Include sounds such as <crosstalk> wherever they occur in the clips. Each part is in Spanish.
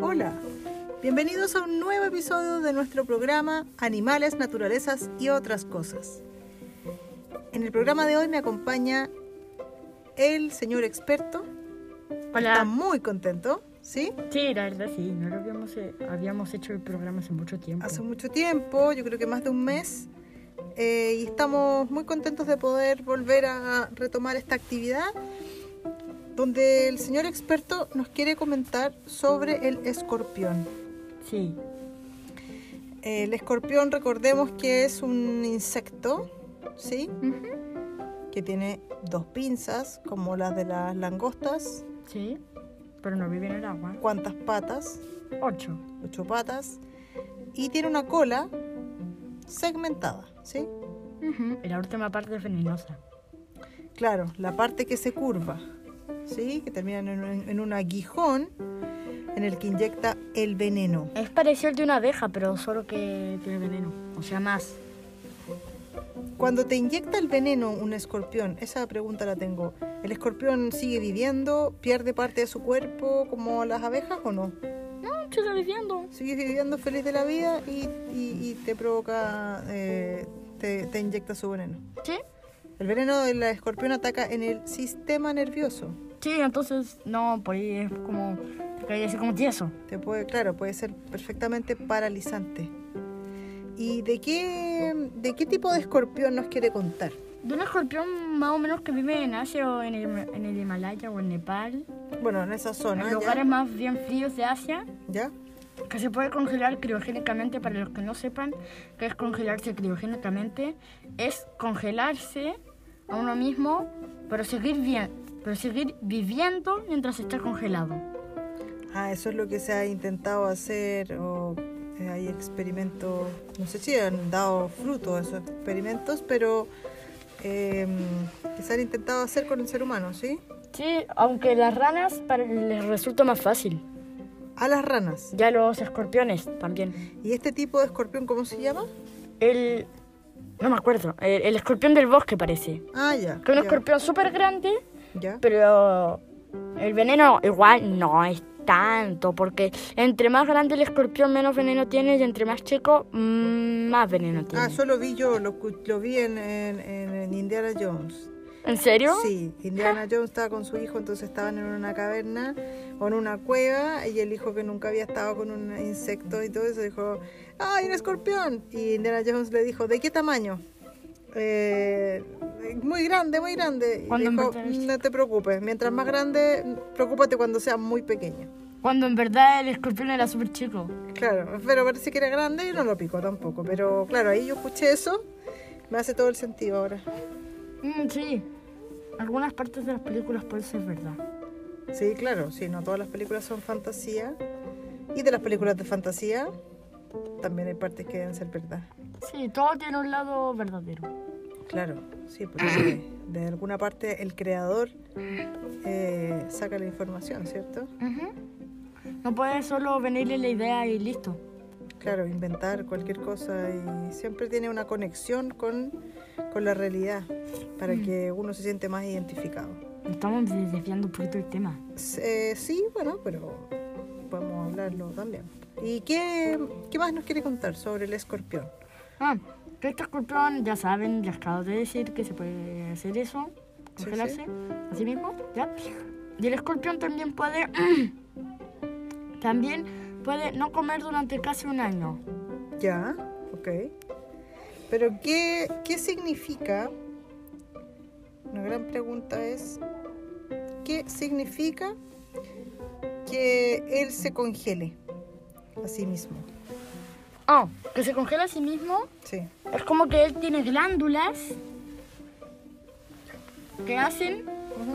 Hola, bienvenidos a un nuevo episodio de nuestro programa Animales, Naturalezas y otras cosas. En el programa de hoy me acompaña el señor experto. Está Hola. muy contento, ¿sí? Sí, la verdad sí, no lo habíamos, eh, habíamos hecho el programa hace mucho tiempo. Hace mucho tiempo, yo creo que más de un mes, eh, y estamos muy contentos de poder volver a retomar esta actividad donde el señor experto nos quiere comentar sobre el escorpión. Sí, El escorpión, recordemos que es un insecto, ¿sí? Que tiene dos pinzas, como las de las langostas. sí, pero no vive en el agua. ¿Cuántas patas? Ocho. Ocho patas. Y tiene una cola segmentada, ¿sí? Y la última parte es venenosa. Claro, la parte que se curva, ¿sí? Que termina en un, en un aguijón en el que inyecta el veneno. Es parecido al de una abeja, pero solo que tiene veneno. O sea, más. Cuando te inyecta el veneno un escorpión, esa pregunta la tengo. ¿El escorpión sigue viviendo, pierde parte de su cuerpo como las abejas o no? No, está viviendo. Sigues viviendo feliz de la vida y, y- y te provoca, eh, te, te inyecta su veneno. Sí, El veneno del escorpión ataca en el sistema nervioso. sí, entonces, no, por ahí es como. Así como tieso. Te puede, claro, puede ser perfectamente paralizante. ¿Y de qué, de qué tipo de escorpión nos quiere contar? De un escorpión más o menos que vive en Asia o en el, en el Himalaya o en Nepal. Bueno, en esa zona, en ¿ya? lugares más bien fríos de Asia. ¿Ya? Que se puede congelar criogénicamente, para los que no sepan qué es congelarse criogénicamente, es congelarse a uno mismo, pero seguir bien, pero seguir viviendo mientras está congelado. Ah, eso es lo que se ha intentado hacer o eh, hay experimentos, no sé si han dado fruto esos experimentos, pero eh, que se han intentado hacer con el ser humano, ¿sí? Sí, aunque las ranas les resulta más fácil. A las ranas. Ya los escorpiones también. ¿Y este tipo de escorpión cómo se llama? El... No me acuerdo. El, el escorpión del bosque parece. Ah, ya. Que es un ya, escorpión súper grande Ya. Pero el veneno igual no es tanto, porque entre más grande el escorpión, menos veneno tiene, y entre más chico, mm, más veneno tiene. Ah, solo vi yo, lo, lo vi en, en- en- en Indiana Jones. ¿En serio? Sí, Indiana Jones estaba con su hijo, entonces estaban en una caverna o en una cueva y el hijo que nunca había estado con un insecto y todo eso dijo, ¡ay, un escorpión! Y Indiana Jones le dijo, ¿de qué tamaño? "Eh, muy grande, muy grande. Y dijo, no te preocupes, mientras más grande, preocúpate cuando sea muy pequeño. Cuando en verdad el escorpión era súper chico. Claro, pero parece que era grande y no lo picó tampoco. Pero claro, ahí yo escuché eso, me hace todo el sentido ahora. Mm, sí. Algunas partes de las películas pueden ser verdad. Sí, claro, sí, no todas las películas son fantasía. Y de las películas de fantasía, también hay partes que deben ser verdad. Sí, todo tiene un lado verdadero. Claro, sí, porque de alguna parte el creador eh, saca la información, ¿cierto? Ujú. No puede solo venirle la idea y listo. Claro, inventar cualquier cosa y siempre tiene una conexión con, con la realidad para que uno se siente más identificado. Estamos desviando un poquito el tema. Eh, sí, bueno, pero podemos hablarlo también. ¿Y qué, qué más nos quiere contar sobre el escorpión? Ah, que este escorpión, ya saben, les acabo de decir que se puede hacer eso, Sí, congelarse, así mismo, ¿ya? Y el escorpión también puede, <clears throat> también puede no comer durante casi un año. Ya, ok. Pero ¿qué, qué significa? Una gran pregunta es, ¿qué significa que él se congele a sí mismo? Oh, que se congela a sí mismo, Sí. es como que él tiene glándulas que hacen,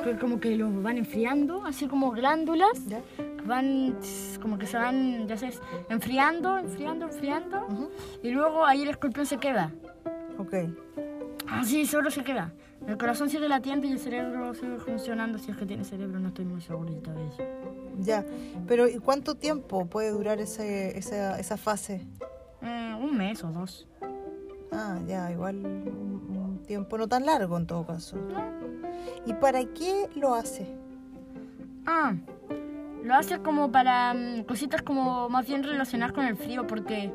que como que lo van enfriando, así como glándulas. ¿Ya? van como que se van, ya sabes, enfriando, enfriando, enfriando. Ujú. Y luego ahí el escorpión se queda. Ok. Así solo se queda. El corazón sigue latiendo y el cerebro sigue funcionando. Si es que tiene cerebro, no estoy muy segurita de eso. Ya. Pero ¿y cuánto tiempo puede durar ese, esa, esa fase? Eh, un mes o dos. Ah, ya, igual un, un tiempo no tan largo en todo caso. ¿Y para qué lo hace? Ah, lo hace como para mm, cositas como más bien relacionadas con el frío, porque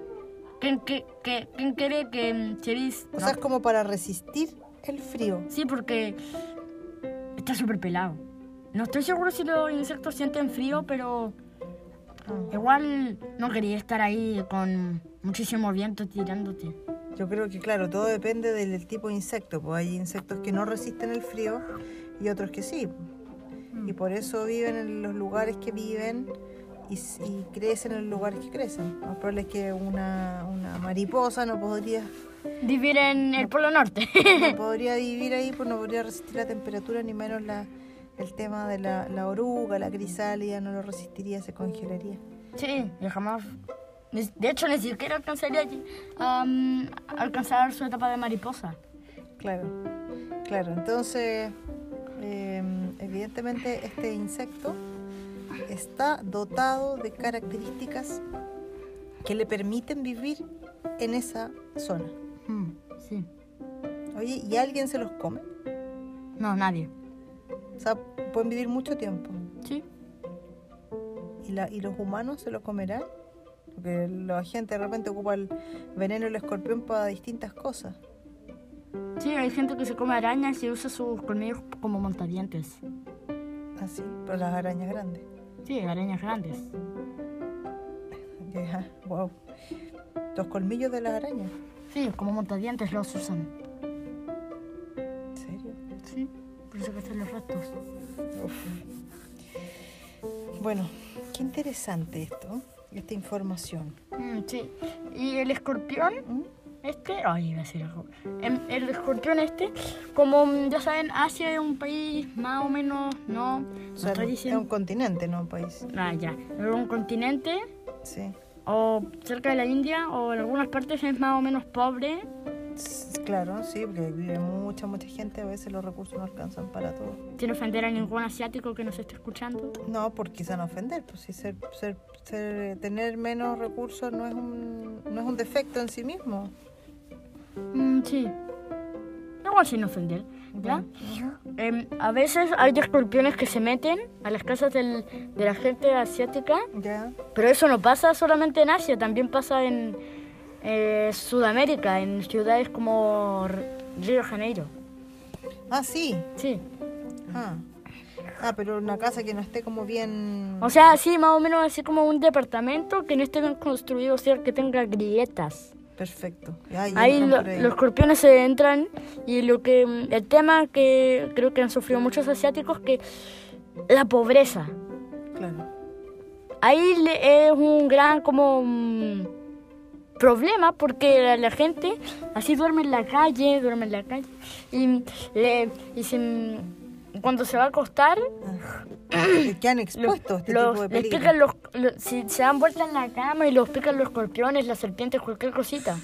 ¿quién, qué- qué- quién quiere que mm, seréis? O sea, es como para resistir el frío. Sí, porque está súper pelado. No estoy seguro si los insectos sienten frío, pero Ah. igual no quería estar ahí con muchísimo viento tirándote. Yo creo que, claro, todo depende del, tipo de insecto. Pues hay insectos que no resisten el frío y otros que sí. Y por eso viven en los lugares que viven y, crecen en los lugares que crecen. Lo más probable es que una, una mariposa no podría, Vivir en el Polo Norte. no <laughs> podría vivir ahí, pues no podría resistir la temperatura, ni menos la, el tema de la, la oruga, la crisálida, no lo resistiría, se congelaría. sí, y jamás... De hecho, ni siquiera alcanzaría a um, alcanzar su etapa de mariposa. Claro, claro. Entonces, eh, evidentemente este insecto está dotado de características que le permiten vivir en esa zona. Sí. Oye, ¿y alguien se los come? No, nadie. O sea, pueden vivir mucho tiempo. Sí. ¿Y, la, y los humanos se los comerán? Porque la gente de repente ocupa el veneno del escorpión para distintas cosas. Sí, hay gente que se come arañas y usa sus colmillos como montadientes. Así, pero las arañas grandes. Sí, arañas grandes. <laughs> Ya, wow. Los colmillos de las arañas. Sí, como montadientes los usan. ¿En serio? Sí, por eso que están los restos. Bueno, qué interesante esto, esta información. Mm, sí. Y el escorpión, ¿Mm? este, ay, iba a decir algo. Em, El escorpión este, como mm, ya saben, Asia es un país más o menos, no, O no sea, estoy es diciendo. un continente, no un país. Ah, ya, es un continente Sí. O cerca de la India o en algunas partes es más o menos pobre. Claro, sí, porque vive mucha, mucha gente, a veces los recursos no alcanzan para todo. Sin ofender a ningún asiático que nos esté escuchando. No, por quizá no ofender, pues si ser, ser, ser- tener menos recursos no es un, no es un defecto en sí mismo. Mm, sí. Igual sin ofender, ¿ya? Em, a veces hay escorpiones que se meten a las casas del- de la gente asiática, Ya, pero eso no pasa solamente en Asia, también pasa en eh, Sudamérica, en ciudades como Río de Janeiro. ah, sí. Sí. Ah. ah, pero una casa que no esté como bien... O sea, sí, más o menos así como un departamento que no esté bien construido, o sea, que tenga grietas. Perfecto. Ya, Ahí lo- los escorpiones se entran y lo que el tema que creo que han sufrido muchos asiáticos que la pobreza. Claro. Ahí es un gran como mm, problema porque la, la gente así duerme en la calle, duerme en la calle y, le, y se- cuando se va a acostar Ah. que han expuesto a este los- tipo de les pican los, los- si se dan vuelta en la cama y los pican los escorpiones, las serpientes, cualquier cosita.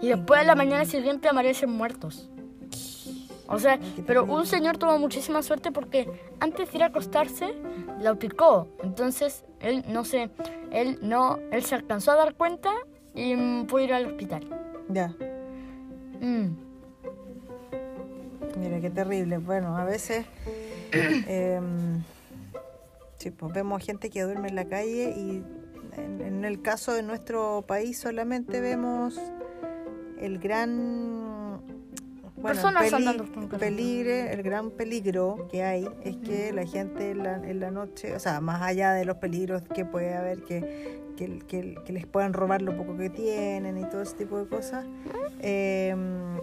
Y después a la mañana siguiente amanecen muertos. O sea, pero un señor tuvo muchísima suerte porque antes de ir a acostarse, la picó. Entonces, él no se, él no, él se alcanzó a dar cuenta y mm, pudo ir al hospital. Ya, Mm. Mira qué terrible. Bueno, a veces <coughs> em, sí, pues vemos gente que duerme en la calle y en, en el caso de nuestro país solamente vemos el gran bueno, Personas peli- andando con casas. peligre, el gran peligro que hay es que la gente en la, en la noche, o sea, más allá de los peligros que puede haber, que, que, que- que les puedan robar lo poco que tienen y todo ese tipo de cosas, eh,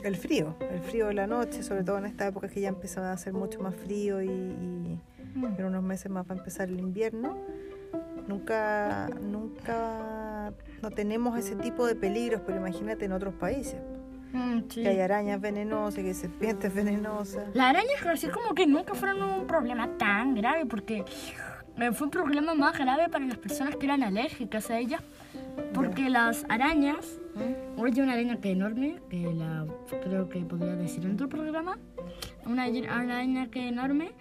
el frío, el frío de la noche, sobre todo en esta época que ya empezaba a hacer mucho más frío y, y en unos meses más va a empezar el invierno. Nunca, nunca, no tenemos ese tipo de peligros, pero imagínate en otros países, Mm, sí. que hay arañas venenosas, que hay serpientes <laughs> venenosas. Las arañas así como que nunca fueron un problema tan grave porque fue un problema más grave para las personas que eran alérgicas a ellas porque las arañas, hoy hay una araña que es enorme, que la creo que podría decir en otro programa, una araña que es enorme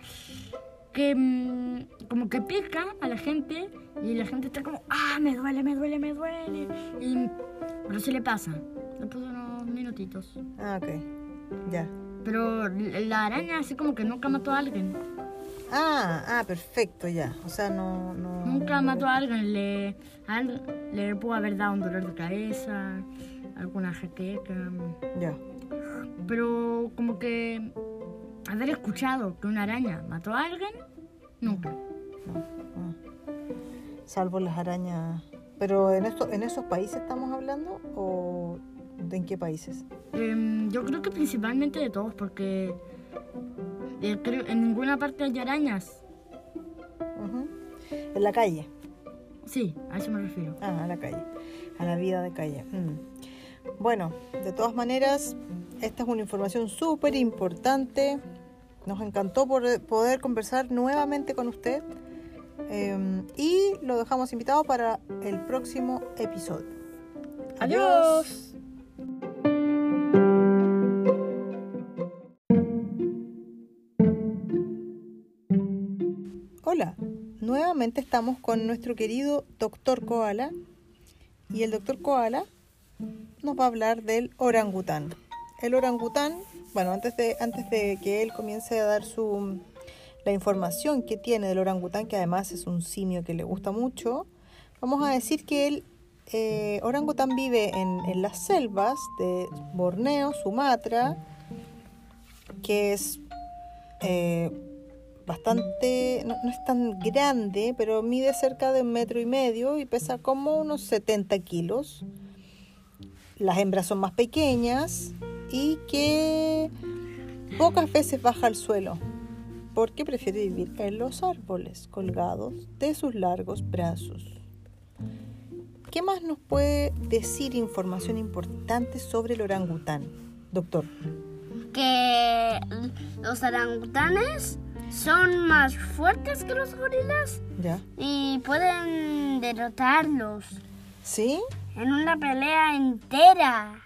que mm, como que pica a la gente y la gente está como, ah, me duele, me duele, me duele. Y, pero se le pasa, después de unos minutitos. Ah, ok, ya. Pero la araña así como que nunca mató a alguien. Ah, ah, perfecto, ya. O sea, no... no Nunca mató a alguien. Le, a él le pudo haber dado un dolor de cabeza, alguna jaqueca. Ya. Pero como que haber escuchado que una araña mató a alguien, nunca. No, ah. Salvo las arañas... Pero en, esto, ¿en esos países estamos hablando o de en qué países? Em, yo creo que principalmente de todos, porque eh, creo, en ninguna parte hay arañas. En la calle. Sí, a eso me refiero. Ah, a la calle. A la vida de calle. Mm. Bueno, de todas maneras, esta es una información súper importante. Nos encantó por- poder conversar nuevamente con usted. Eh, y lo dejamos invitado para el próximo episodio. Adiós. Hola, nuevamente estamos con nuestro querido doctor Koala y el doctor Koala nos va a hablar del orangután. El orangután, bueno, antes de, antes de que él comience a dar su, la información que tiene del orangután, que además es un simio que le gusta mucho, vamos a decir que el eh, orangután vive en, las selvas de Borneo, Sumatra, que es eh, bastante, no, es tan grande, pero mide cerca de un metro y medio y pesa como unos 70 kilos. Las hembras son más pequeñas y que pocas veces baja al suelo porque prefiere vivir en los árboles colgados de sus largos brazos. ¿Qué más nos puede decir información importante sobre el orangután, doctor? que los orangutanes son más fuertes que los gorilas ¿Ya? y pueden derrotarlos ¿Sí? en una pelea entera.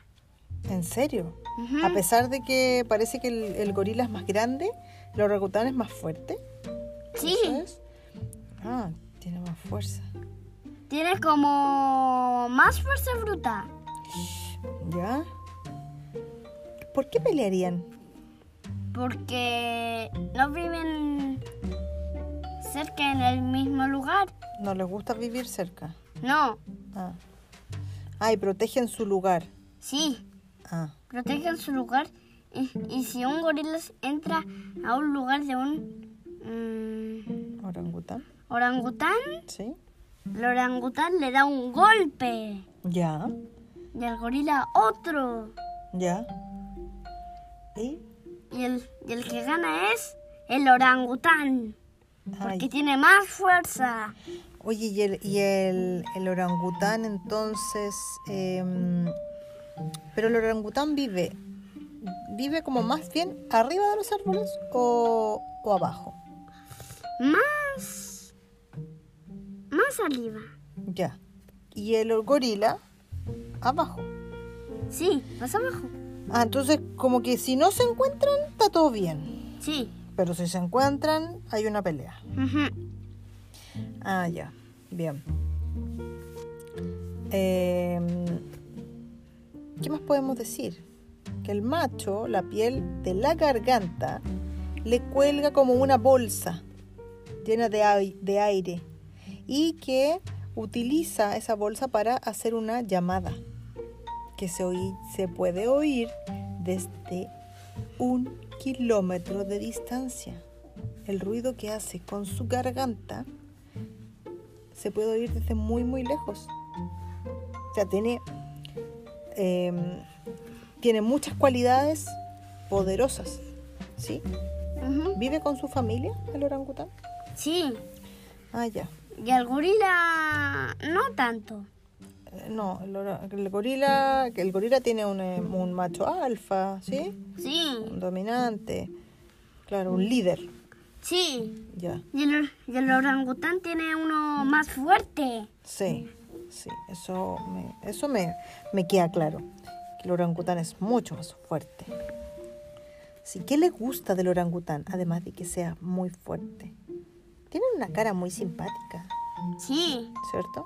¿En serio? A pesar de que parece que el, el gorila es más grande, el orangután es más fuerte. Sí. Ah, tiene más fuerza. tiene como más fuerza bruta. ¿Ya? ¿Por qué pelearían? Porque no viven cerca en el mismo lugar. ¿No les gusta vivir cerca? No, Ah. Ah, y protegen su lugar. sí, Ah, protegen su lugar. Y, y si un gorila entra a un lugar de un mm, orangután. orangután, ¿Sí? el orangután le da un golpe Ya, y el gorila otro. ya. ¿Y? Y el, y el que gana es el orangután, porque Ay. tiene más fuerza. Oye, ¿y el, y el, el orangután entonces... em, pero el orangután vive... ¿Vive como más bien arriba de los árboles o, o abajo? Más. Más arriba. Ya. Y el gorila abajo. Sí, más abajo. Ah, entonces como que si no se encuentran, está todo bien. Sí. Pero si se encuentran, hay una pelea. Ujú. Ah, ya. Bien. Em, ¿Qué más podemos decir? Que el macho, la piel de la garganta, le cuelga como una bolsa llena de, ai- de aire y que utiliza esa bolsa para hacer una llamada que se, oí- se puede oír desde un kilómetro de distancia. El ruido que hace con su garganta se puede oír desde muy muy lejos. O sea, tiene, em, tiene muchas cualidades poderosas. ¿Sí? ¿Vive con su familia el orangután? Sí. Ah, ya. Y el gorila no tanto. No, el, el gorila, el gorila tiene un, eh, un macho alfa, ¿sí? Sí. Un dominante, claro, un líder, Sí. ya. Y el, y el orangután tiene uno más fuerte. Sí, sí, eso me, eso me, me queda claro. Que el orangután es mucho más fuerte. Sí, ¿qué le gusta del orangután? Además de que sea muy fuerte. Tiene una cara muy simpática, Sí. ¿cierto?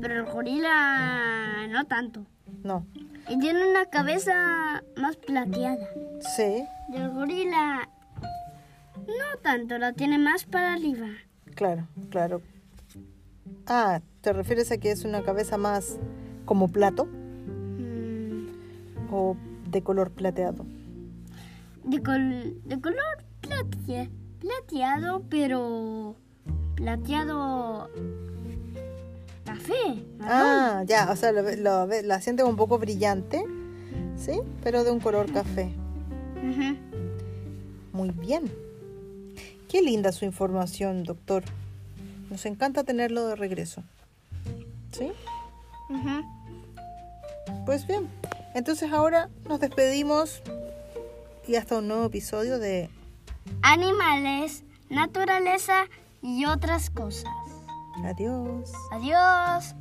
Pero el gorila no tanto. No. Y tiene una cabeza más plateada. Sí, Del gorila no tanto, la tiene más para arriba. claro, claro. Ah, ¿te refieres a que es una cabeza más como plato Mm, o de color plateado? de, col- de color platea- plateado, pero plateado café. marrón. Ah, ya, o sea, lo, lo siente un poco brillante, ¿sí? Pero de un color café. Muy bien. Qué linda su información, doctor. Nos encanta tenerlo de regreso. ¿Sí? Pues bien. Entonces ahora nos despedimos y hasta un nuevo episodio de Animales, naturaleza y otras cosas. Adiós. Adiós.